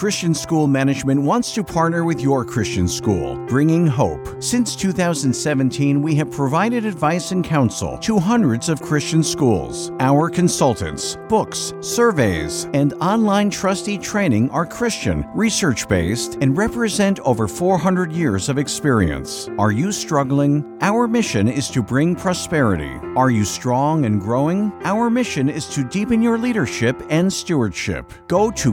Christian School Management wants to partner with your Christian school, bringing hope. Since 2017, we have provided advice and counsel to hundreds of Christian schools. Our consultants, books, surveys, and online trustee training are Christian, research based, and represent over 400 years of experience. Are you struggling? Our mission is to bring prosperity. Are you strong and growing? Our mission is to deepen your leadership and stewardship. Go to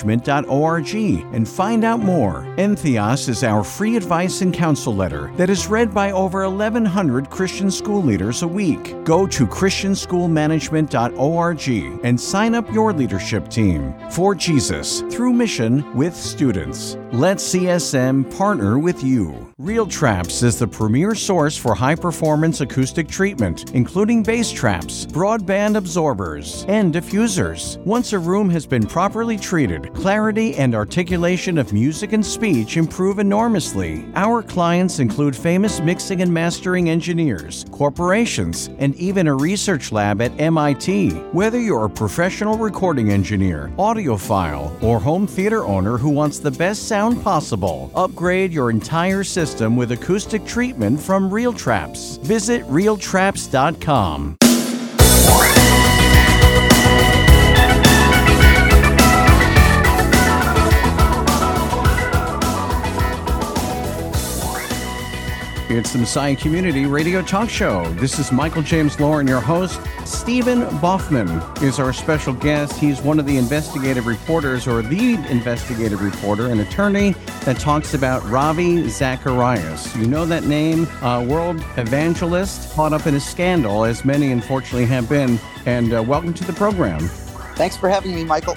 Christianschoolmanagement.org and find out more. Entheos is our free advice and counsel letter that is read by over 1,100 Christian school leaders a week. Go to Christianschoolmanagement.org and sign up your leadership team for Jesus through mission with students. Let CSM partner with you. Real Traps is the premier source for high performance acoustic treatment, including bass traps, broadband absorbers, and diffusers. Once a room has been properly treated, clarity and articulation of music and speech improve enormously. Our clients include famous mixing and mastering engineers, corporations, and even a research lab at MIT. Whether you're a professional recording engineer, audiophile, or home theater owner who wants the best sound possible, upgrade your entire system with acoustic treatment from Real Traps. Visit realtraps.com. It's the Messiah Community Radio Talk Show. This is Michael James Lauren, your host. Stephen Baughman is our special guest. He's one of the investigative reporters, or the investigative reporter, an attorney that talks about Ravi Zacharias. You know that name, world evangelist, caught up in a scandal, as many unfortunately have been. And uh, welcome to the program. Thanks for having me, Michael.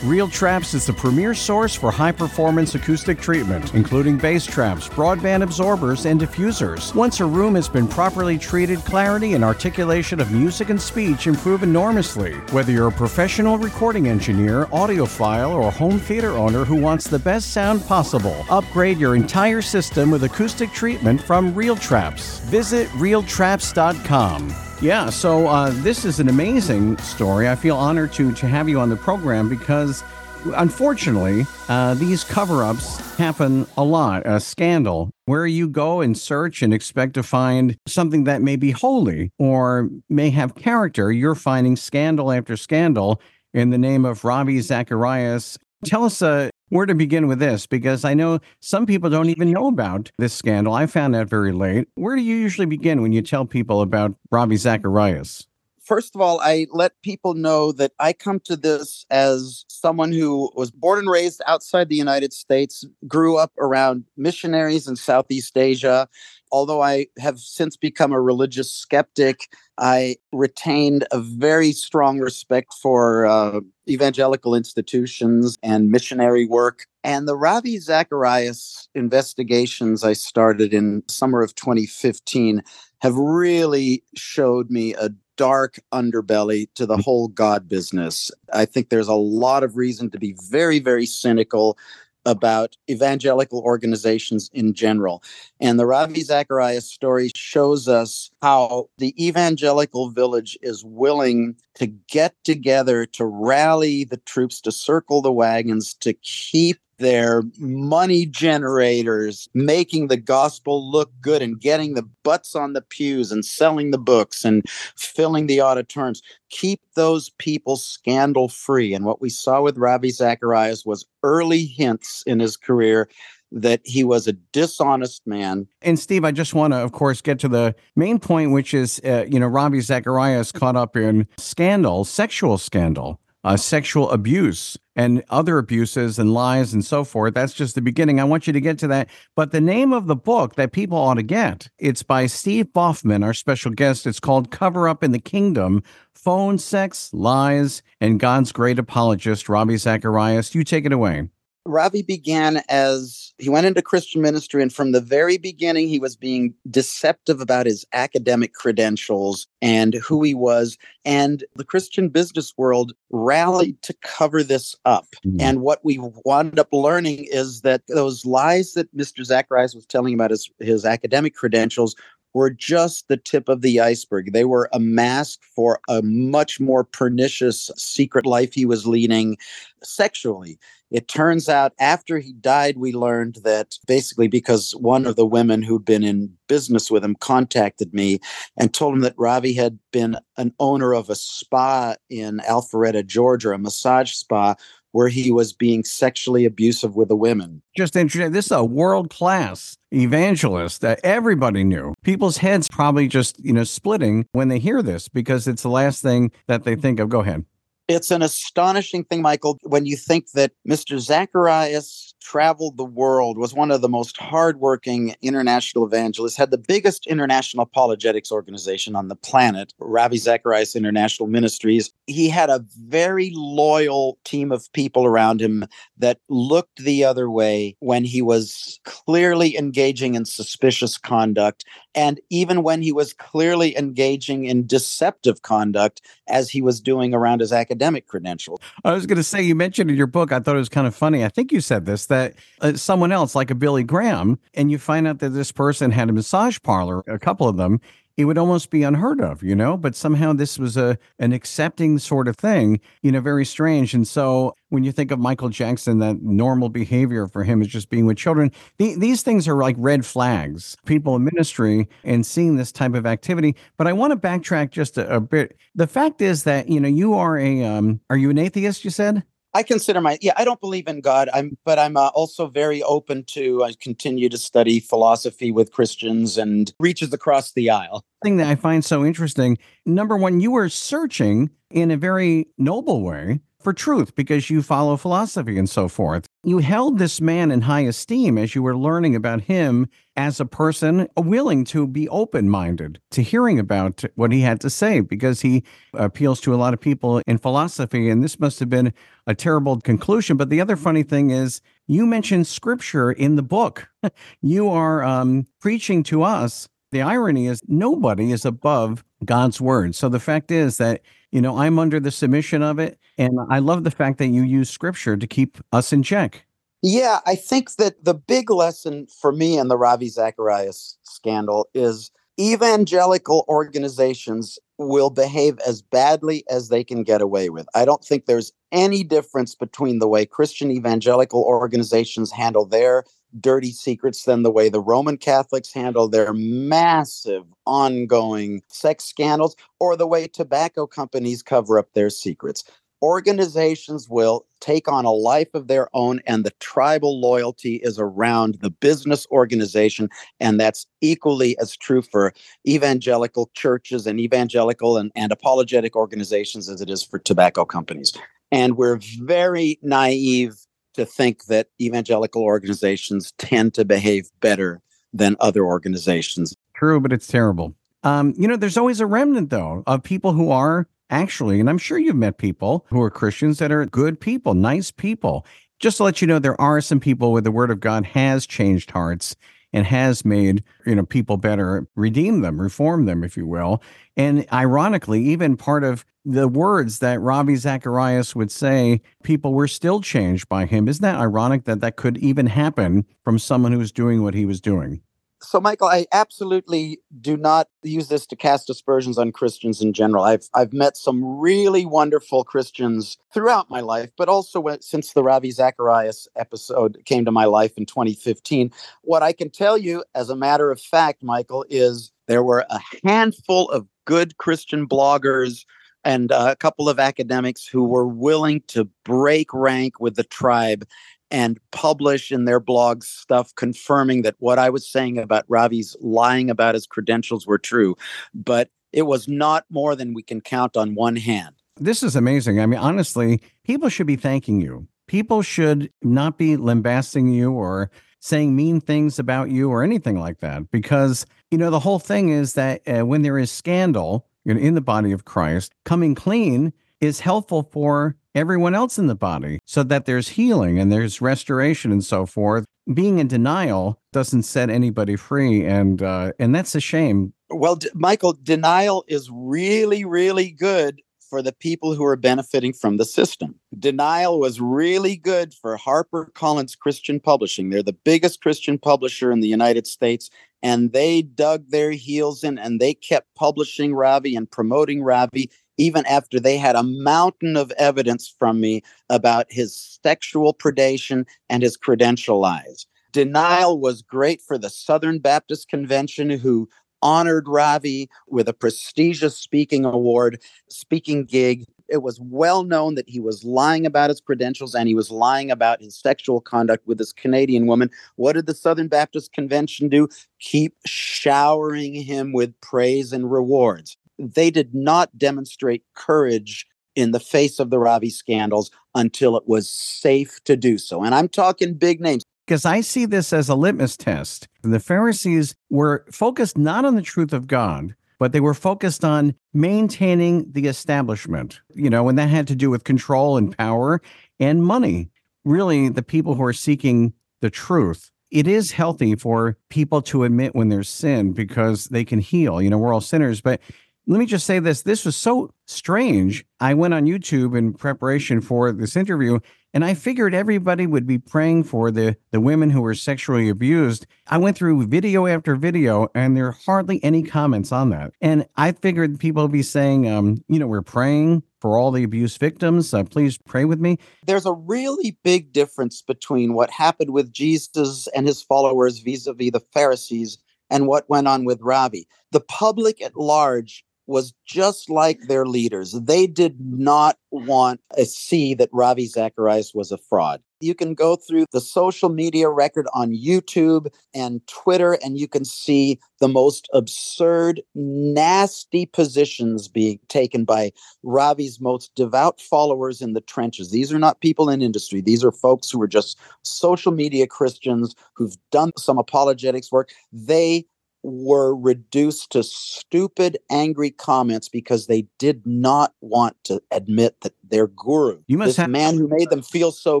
Real Traps is the premier source for high performance acoustic treatment, including bass traps, broadband absorbers, and diffusers. Once a room has been properly treated, clarity and articulation of music and speech improve enormously. Whether you're a professional recording engineer, audiophile, or home theater owner who wants the best sound possible, upgrade your entire system with acoustic treatment from Real Traps. Visit realtraps.com. Yeah, so uh, this is an amazing story. I feel honored to to have you on the program because, unfortunately, uh, these cover-ups happen a lot. A scandal where you go and search and expect to find something that may be holy or may have character. You're finding scandal after scandal in the name of Ravi Zacharias. Tell us uh, where to begin with this because I know some people don't even know about this scandal. I found out very late. Where do you usually begin when you tell people about Ravi Zacharias? First of all, I let people know that I come to this as someone who was born and raised outside the United States, grew up around missionaries in Southeast Asia. Although I have since become a religious skeptic, I retained a very strong respect for uh, evangelical institutions and missionary work. And the Ravi Zacharias investigations I started in summer of 2015 have really showed me a dark underbelly to the whole God business. I think there's a lot of reason to be very, very cynical about evangelical organizations in general. And the Ravi Zacharias story shows us how the evangelical village is willing to get together to rally the troops, to circle the wagons, to keep their money generators making the gospel look good and getting the butts on the pews and selling the books and filling the auditoriums. Keep those people scandal free. And what we saw with Ravi Zacharias was early hints in his career that he was a dishonest man. And Steve, I just want to, of course, get to the main point, which is, uh, you know, Ravi Zacharias caught up in scandal, sexual scandal uh, sexual abuse and other abuses and lies and so forth. That's just the beginning. I want you to get to that. But the name of the book that people ought to get, it's by Steve Baughman, our special guest. It's called Cover Up in the Kingdom Phone Sex, Lies, and God's Great Apologist, Ravi Zacharias. You take it away. Ravi began as he went into Christian ministry, and from the very beginning, he was being deceptive about his academic credentials and who he was. And the Christian business world rallied to cover this up. Mm-hmm. And what we wound up learning is that those lies that Mr. Zacharias was telling about his, his academic credentials were just the tip of the iceberg. They were a mask for a much more pernicious secret life he was leading sexually. It turns out after he died, we learned that basically because one of the women who'd been in business with him contacted me and told him that Ravi had been an owner of a spa in Alpharetta, Georgia, a massage spa where he was being sexually abusive with the women. Just interesting. This is a world class evangelist that everybody knew. People's heads probably just, you know, splitting when they hear this because it's the last thing that they think of. Go ahead. It's an astonishing thing, Michael, when you think that Mr. Zacharias traveled the world, was one of the most hardworking international evangelists, had the biggest international apologetics organization on the planet, Ravi Zacharias International Ministries. He had a very loyal team of people around him that looked the other way when he was clearly engaging in suspicious conduct, and even when he was clearly engaging in deceptive conduct, as he was doing around his academic credentials. I was going to say, you mentioned in your book, I thought it was kind of funny. I think you said this that uh, someone else, like a Billy Graham, and you find out that this person had a massage parlor, a couple of them, it would almost be unheard of, you know, but somehow this was a an accepting sort of thing, you know, very strange. And so when you think of Michael Jackson, that normal behavior for him is just being with children. The, these things are like red flags, people in ministry and seeing this type of activity. But I want to backtrack just a, a bit. The fact is that, you know, you are a, um, are you an atheist, you said? I consider my yeah. I don't believe in God. I'm, but I'm uh, also very open to. I continue to study philosophy with Christians and reaches across the aisle. Thing that I find so interesting. Number one, you were searching in a very noble way for truth because you follow philosophy and so forth. You held this man in high esteem as you were learning about him as a person willing to be open minded to hearing about what he had to say because he appeals to a lot of people in philosophy. And this must have been a terrible conclusion. But the other funny thing is, you mentioned scripture in the book. you are um, preaching to us. The irony is, nobody is above God's word. So the fact is that you know, I'm under the submission of it. And I love the fact that you use scripture to keep us in check. Yeah, I think that the big lesson for me in the Ravi Zacharias scandal is evangelical organizations will behave as badly as they can get away with. I don't think there's any difference between the way Christian evangelical organizations handle their dirty secrets than the way the Roman Catholics handle their massive ongoing sex scandals or the way tobacco companies cover up their secrets. Organizations will take on a life of their own, and the tribal loyalty is around the business organization. And that's equally as true for evangelical churches and evangelical and, and apologetic organizations as it is for tobacco companies. And we're very naive to think that evangelical organizations tend to behave better than other organizations. True, but it's terrible. Um, you know, there's always a remnant, though, of people who are actually, and I'm sure you've met people who are Christians that are good people, nice people. Just to let you know, there are some people where the word of God has changed hearts and has made you know people better redeem them reform them if you will. And ironically even part of the words that Ravi Zacharias would say people were still changed by him. Isn't that ironic that that could even happen from someone who was doing what he was doing so michael i absolutely do not use this to cast aspersions on christians in general. I've i've met some really wonderful christians throughout my life but also when, since the ravi zacharias episode came to my life in 2015 what i can tell you as a matter of fact michael is there were a handful of good christian bloggers and uh, a couple of academics who were willing to break rank with the tribe and publish in their blogs stuff confirming that what I was saying about Ravi's lying about his credentials were true. But it was not more than we can count on one hand. This is amazing. I mean, honestly, people should be thanking you. People should not be lambasting you or saying mean things about you or anything like that because, you know, the whole thing is that uh, when there is scandal you know, in the body of Christ, coming clean is helpful for everyone else in the body so that there's healing and there's restoration and so forth. Being in denial doesn't set anybody free and uh, and that's a shame. Well, D- Michael, denial is really really good for the people who are benefiting from the system. Denial was really good for Harper Collins Christian Publishing. They're the biggest Christian publisher in the United States, and they dug their heels in and they kept publishing Ravi and promoting Ravi even after they had a mountain of evidence from me about his sexual predation and his credential lies. Denial was great for the Southern Baptist Convention, who honored Ravi with a prestigious speaking award, speaking gig. It was well known that he was lying about his credentials and he was lying about his sexual conduct with this Canadian woman. What did the Southern Baptist Convention do? Keep showering him with praise and rewards. They did not demonstrate courage in the face of the Ravi scandals until it was safe to do so. And I'm talking big names because I see this as a litmus test. The Pharisees were focused not on the truth of God, but they were focused on maintaining the establishment, you know, and that had to do with control and power and money. Really, the people who are seeking the truth. It is healthy for people to admit when there's sin because they can heal. You know, we're all sinners, but let me just say this this was so strange. I went on YouTube in preparation for this interview and I figured everybody would be praying for the, the women who were sexually abused. I went through video after video, and there are hardly any comments on that. And I figured people would be saying, um, you know, we're praying for all the abuse victims. Uh, please pray with me. There's a really big difference between what happened with Jesus and his followers vis a vis the Pharisees and what went on with Ravi. The public at large was just like their leaders. They did not want to see that Ravi Zacharias was a fraud. You can go through the social media record on YouTube and Twitter, and you can see the most absurd, nasty positions being taken by Ravi's most devout followers in the trenches. These are not people in industry, these are folks who are just social media Christians who've done some apologetics work. They were reduced to stupid, angry comments because they did not want to admit that their guru, you must this have- man who made them feel so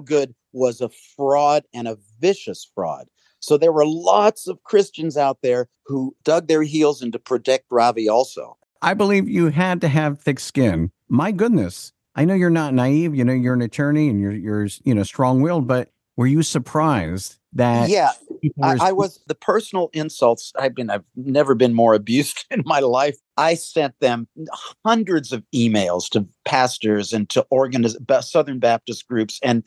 good, was a fraud and a vicious fraud. So there were lots of Christians out there who dug their heels in to protect Ravi also. I believe you had to have thick skin. My goodness. I know you're not naive, you know, you're an attorney and you're you're you know strong-willed, but were you surprised that yeah I, I was the personal insults i've been i've never been more abused in my life. I sent them hundreds of emails to pastors and to organiz- southern baptist groups and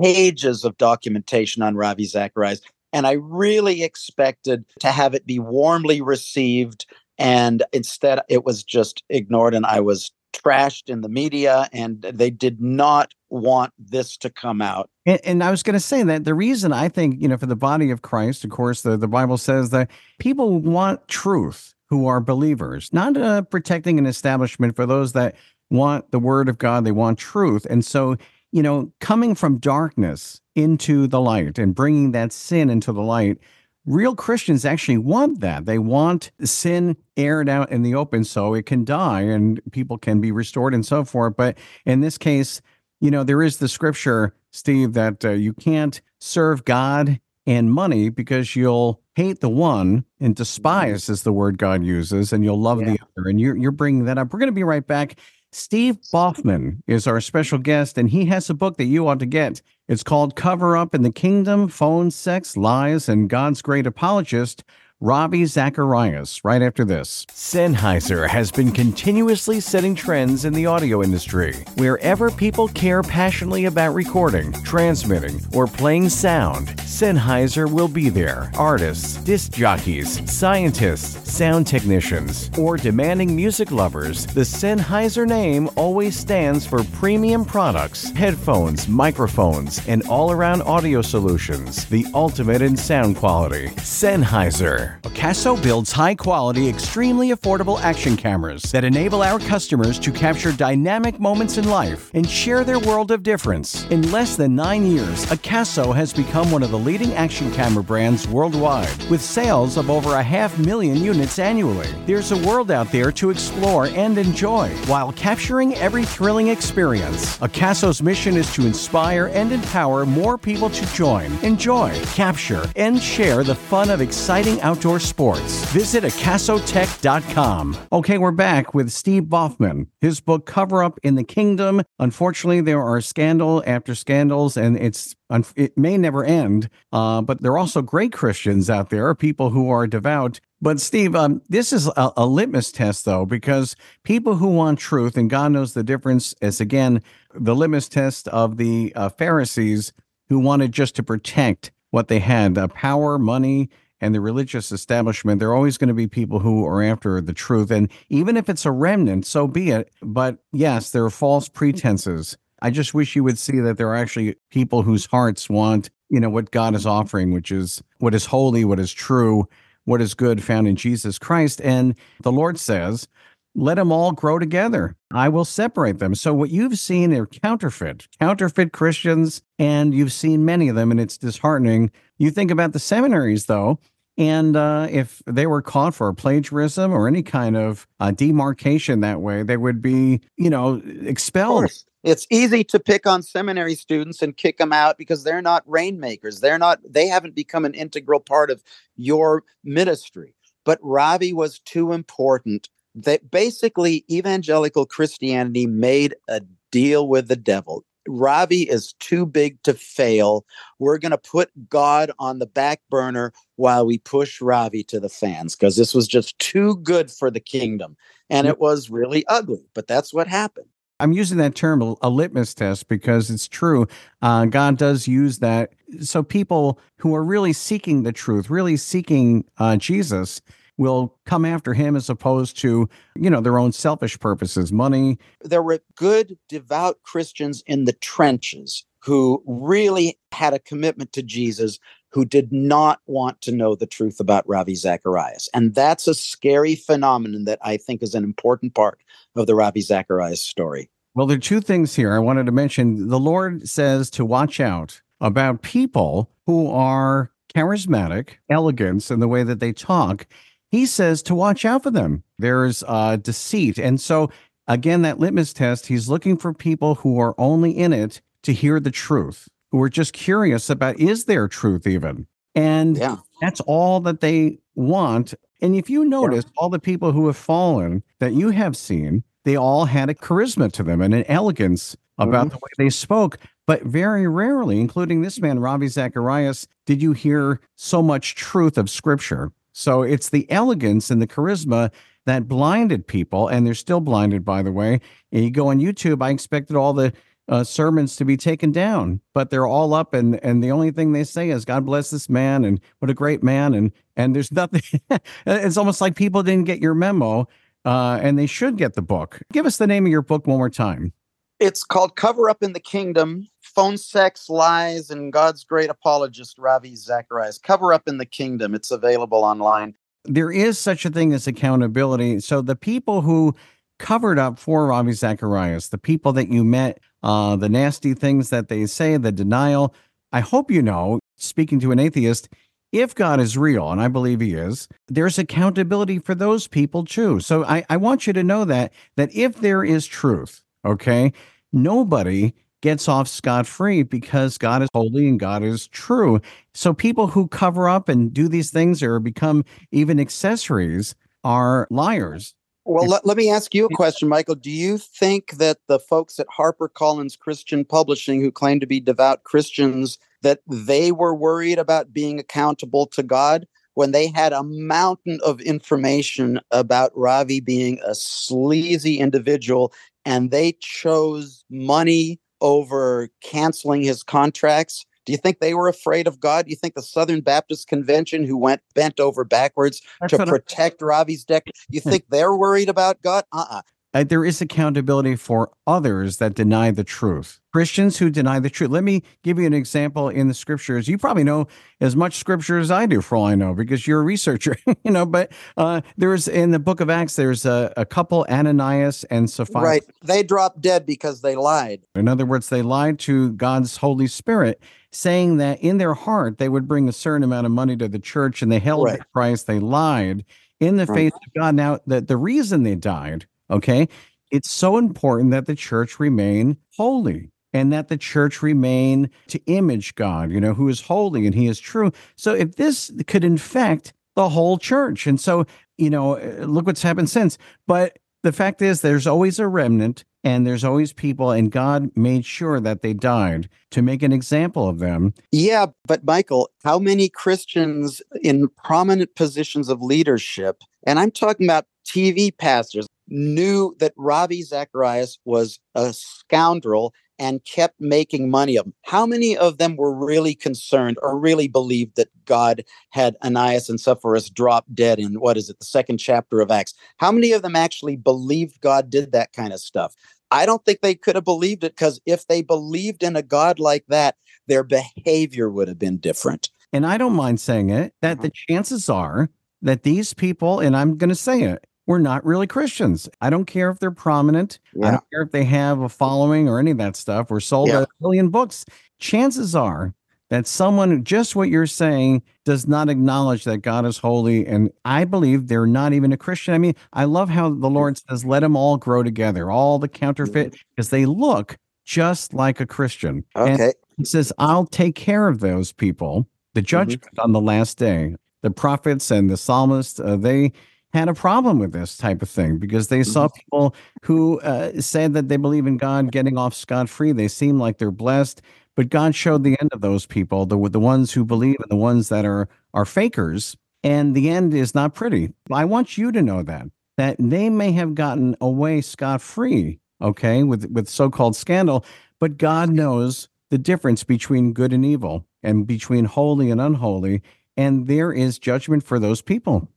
pages of documentation on ravi zacharias and i really expected to have it be warmly received and instead it was just ignored and i was trashed in the media and they did not want this to come out And, and I was going to say that the reason I think, you know, for the body of Christ, of course, the, the Bible says that people want truth who are believers, not uh, protecting an establishment for those that want the word of God, they want truth. And so, you know, coming from darkness into the light and bringing that sin into the light, real Christians actually want that. They want sin aired out in the open so it can die and people can be restored and so forth. But in this case, you know, there is the scripture, Steve, that uh, you can't serve God and money because you'll hate the one and despise is the word God uses, and you'll love the other. And you're you're bringing that up. We're going to be right back. Steve Baughman is our special guest, and he has a book that you ought to get. It's called Cover Up in the Kingdom Phone, Sex, Lies, and God's Great Apologist. Ravi Zacharias, right after this. Sennheiser has been continuously setting trends in the audio industry. Wherever people care passionately about recording, transmitting, or playing sound, Sennheiser will be there. Artists, disc jockeys, scientists, sound technicians, or demanding music lovers, the Sennheiser name always stands for premium products, headphones, microphones, and all around audio solutions, the ultimate in sound quality. Sennheiser. AKASO builds high quality, extremely affordable action cameras that enable our customers to capture dynamic moments in life and share their world of difference. In less than nine years, AKASO has become one of the leading action camera brands worldwide, with sales of over a half million units annually. There's a world out there to explore and enjoy while capturing every thrilling experience. AKASO's mission is to inspire and empower more people to join, enjoy, capture, and share the fun of exciting outdoor sports. Visit akasotech.com. Okay, we're back with Steve Baughman. His book Cover Up in the Kingdom. Unfortunately, there are scandal after scandals, and it's it may never end. Uh, but there are also great Christians out there, people who are devout. But Steve, um, this is a, a litmus test, though, because people who want truth, and God knows the difference, is again the litmus test of the uh, Pharisees who wanted just to protect what they had uh, power, money, and the religious establishment. There are always going to be people who are after the truth. And even if it's a remnant, so be it. But yes, there are false pretenses. I just wish you would see that there are actually people whose hearts want, you know, what God is offering, which is what is holy, what is true, what is good found in Jesus Christ. And the Lord says, let them all grow together. I will separate them. So, what you've seen are counterfeit, counterfeit Christians, and you've seen many of them, and it's disheartening. You think about the seminaries, though, and uh, if they were caught for plagiarism or any kind of uh, demarcation that way, they would be, you know, expelled. It's easy to pick on seminary students and kick them out because they're not rainmakers. They're not, they haven't become an integral part of your ministry. But Ravi was too important that basically evangelical Christianity made a deal with the devil. Ravi is too big to fail. We're going to put God on the back burner while we push Ravi to the fans because this was just too good for the kingdom. And it was really ugly, but that's what happened. I'm using that term a litmus test because it's true. Uh, God does use that. So people who are really seeking the truth, really seeking uh, Jesus, will come after him as opposed to, you know, their own selfish purposes, money. There were good, devout Christians in the trenches who really had a commitment to Jesus who did not want to know the truth about Ravi Zacharias. And that's a scary phenomenon that I think is an important part of the Ravi Zacharias story. Well, there are two things here I wanted to mention. The Lord says to watch out about people who are charismatic, elegance in the way that they talk, he says to watch out for them. There's uh, deceit. And so, again, that litmus test, he's looking for people who are only in it to hear the truth, who are just curious about is there truth even? And yeah. that's all that they want. And if you notice, yeah. all the people who have fallen that you have seen, they all had a charisma to them and an elegance about mm-hmm. the way they spoke. But very rarely, including this man, Ravi Zacharias, did you hear so much truth of scripture. So it's the elegance and the charisma that blinded people, and they're still blinded, by the way. You go on YouTube, I expected all the uh, sermons to be taken down, but they're all up, and and the only thing they say is "God bless this man" and "What a great man," and and there's nothing. it's almost like people didn't get your memo, uh, and they should get the book. Give us the name of your book one more time. It's called Cover Up in the Kingdom Phone Sex, Lies, and God's Great Apologist, Ravi Zacharias. Cover Up in the Kingdom. It's available online. There is such a thing as accountability. So the people who covered up for Ravi Zacharias, the people that you met, uh, the nasty things that they say, the denial, I hope you know, speaking to an atheist, if God is real, and I believe he is, there's accountability for those people too. So I, I want you to know that that if there is truth, Okay. Nobody gets off scot free because God is holy and God is true. So people who cover up and do these things or become even accessories are liars. Well, let, let me ask you a question, Michael. Do you think that the folks at HarperCollins Christian Publishing who claim to be devout Christians that they were worried about being accountable to God when they had a mountain of information about Ravi being a sleazy individual and they chose money over canceling his contracts. Do you think they were afraid of God? Do you think the Southern Baptist Convention, who went bent over backwards That's to protect I'm... Ravi's deck, you think they're worried about God? Uh uh-uh. uh uh, there is accountability for others that deny the truth. Christians who deny the truth. Let me give you an example in the scriptures. You probably know as much scripture as I do, for all I know, because you're a researcher, you know. But uh, there's in the book of Acts, there's a, a couple, Ananias and Sapphira. Right. They dropped dead because they lied. In other words, they lied to God's Holy Spirit, saying that in their heart they would bring a certain amount of money to the church and they held Right. the price. They lied in the Right. face of God. Now, the, the reason they died, okay, it's so important that the church remain holy and that the church remain to image God, you know, who is holy and he is true. So if this could infect the whole church, and so, you know, uh, look what's happened since. But the fact is, there's always a remnant and there's always people, and God made sure that they died to make an example of them. Yeah, but Michael, how many Christians in prominent positions of leadership, and I'm talking about TV pastors, knew that Ravi Zacharias was a scoundrel and kept making money of him? How many of them were really concerned or really believed that God had Ananias and Sapphira drop dead in what is it, the second chapter of Acts? How many of them actually believed God did that kind of stuff? I don't think they could have believed it because if they believed in a God like that, their behavior would have been different. And I don't mind saying it, that mm-hmm. the chances are that these people, and I'm going to say it, were not really Christians. I don't care if they're prominent. I don't care if they have a following or any of that stuff or sold Yeah. a million books. Chances are that someone, just what you're saying, does not acknowledge that God is holy. And I believe they're not even a Christian. I mean, I love how the Lord says, let them all grow together, all the counterfeit, because they look just like a Christian. And Okay. he says, I'll take care of those people. The judgment on the last day. The prophets and the psalmists, uh, they had a problem with this type of thing because they saw people who uh, said that they believe in God getting off scot free. They seem like they're blessed, but God showed the end of those people, the the ones who believe and the ones that are are fakers. And the end is not pretty. I want you to know that that they may have gotten away scot free, okay, with with so called scandal, but God knows the difference between good and evil and between holy and unholy. And there is judgment for those people.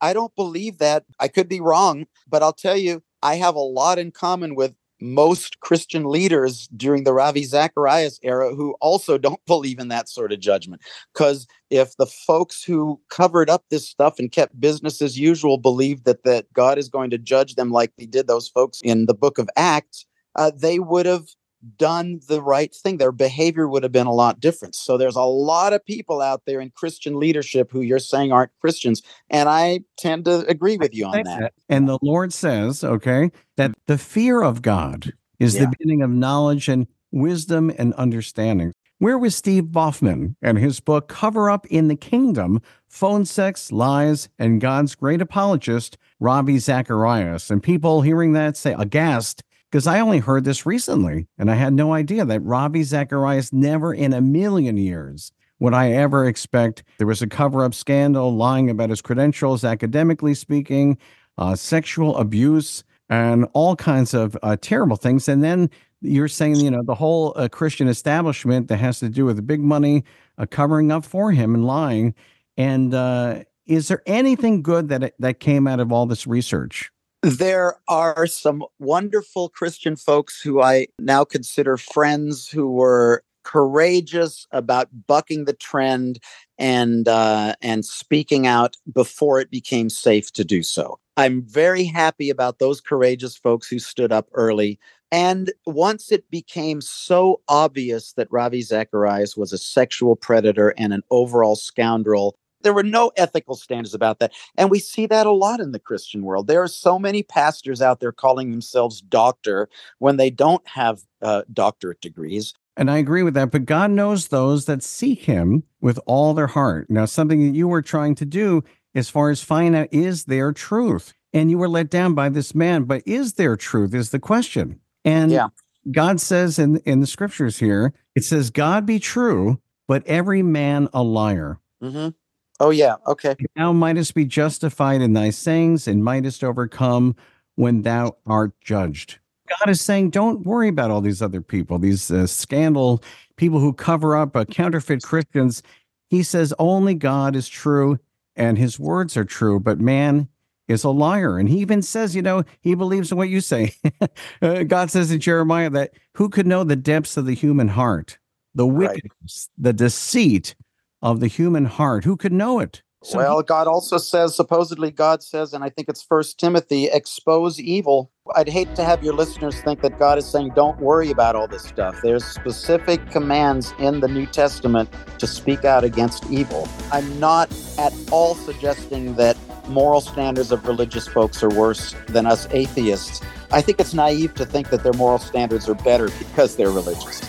I don't believe that. I could be wrong, but I'll tell you, I have a lot in common with most Christian leaders during the Ravi Zacharias era who also don't believe in that sort of judgment. Because if the folks who covered up this stuff and kept business as usual believed that, that God is going to judge them like he did those folks in the book of Acts, uh, they would have done the right thing. Their behavior would have been a lot different. So there's a lot of people out there in Christian leadership who you're saying aren't Christians. And I tend to agree with you on that. And the Lord says, okay, that the fear of God is Yeah. the beginning of knowledge and wisdom and understanding. Where was Steve Baughman and his book Cover Up in the Kingdom Phone Sex, Lies, and God's Great Apologist, Ravi Zacharias? And people hearing that say, aghast, because I only heard this recently and I had no idea that Ravi Zacharias never in a million years would I ever expect there was a cover up scandal, lying about his credentials, academically speaking, uh, sexual abuse, and all kinds of uh, terrible things. And then you're saying, you know, the whole uh, Christian establishment that has to do with the big money uh, covering up for him and lying. And uh, is there anything good that that came out of all this research? There are some wonderful Christian folks who I now consider friends who were courageous about bucking the trend and uh, and speaking out before it became safe to do so. I'm very happy about those courageous folks who stood up early. And once it became so obvious that Ravi Zacharias was a sexual predator and an overall scoundrel, there were no ethical standards about that. And we see that a lot in the Christian world. There are so many pastors out there calling themselves doctor when they don't have uh, doctorate degrees. And I agree with that. But God knows those that seek Him with all their heart. Now, something that you were trying to do as far as find out is there truth? And you were let down by this man, but is there truth? Is the question. And Yeah. God says in, in the scriptures here, it says, God be true, but every man a liar. Mm-hmm. Oh, yeah. Okay. Thou mightest be justified in thy sayings and mightest overcome when thou art judged. God is saying, don't worry about all these other people, these uh, scandal people who cover up uh, counterfeit Christians. He says, only God is true and his words are true, but man, is a liar. And he even says, you know, he believes in what you say. Uh, God says in Jeremiah that who could know the depths of the human heart, the wickedness, right. the deceit of the human heart? Who could know it? So well, he- God also says, supposedly, God says, and I think it's First Timothy, expose evil. I'd hate to have your listeners think that God is saying, don't worry about all this stuff. There's specific commands in the New Testament to speak out against evil. I'm not at all suggesting that moral standards of religious folks are worse than us atheists. I think it's naive to think that their moral standards are better because they're religious.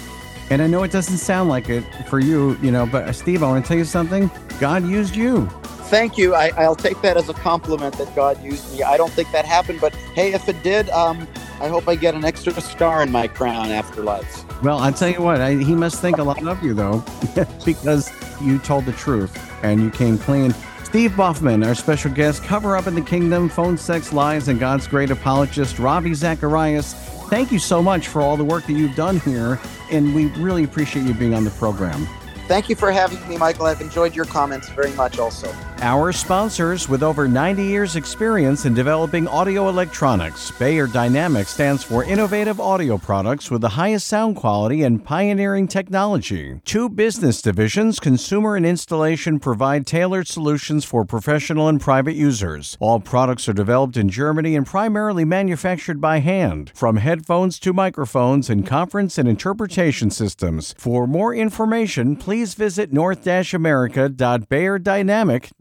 And I know it doesn't sound like it for you, you know, but Steve, I want to tell you something. God used you thank you. I, will take that as a compliment that God used me. I don't think that happened, but hey, if it did, um, I hope I get an extra star in my crown after life. Well, I'll tell you what, I, he must think a lot of you, though, because you told the truth and you came clean. Steve Baughman, our special guest, cover up in the kingdom, phone sex lies, and God's great apologist, Ravi Zacharias. Thank you so much for all the work that you've done here, and we really appreciate you being on the program. Thank you for having me, Michael. I've enjoyed your comments very much also. Our sponsors, with over 90 years' experience in developing audio electronics, Bayer Dynamics stands for innovative audio products with the highest sound quality and pioneering technology. Two business divisions, consumer and installation, provide tailored solutions for professional and private users. All products are developed in Germany and primarily manufactured by hand, from headphones to microphones and conference and interpretation systems. For more information, please visit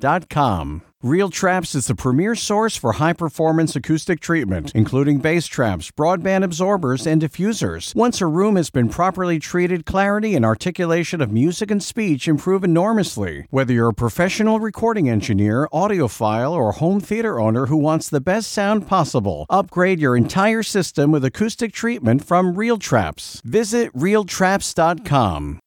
north-america.beyerdynamic.com. Real Traps is the premier source for high performance acoustic treatment, including bass traps, broadband absorbers, and diffusers. Once a room has been properly treated, clarity and articulation of music and speech improve enormously. Whether you're a professional recording engineer, audiophile, or home theater owner who wants the best sound possible, upgrade your entire system with acoustic treatment from Real Traps. Visit realtraps.com.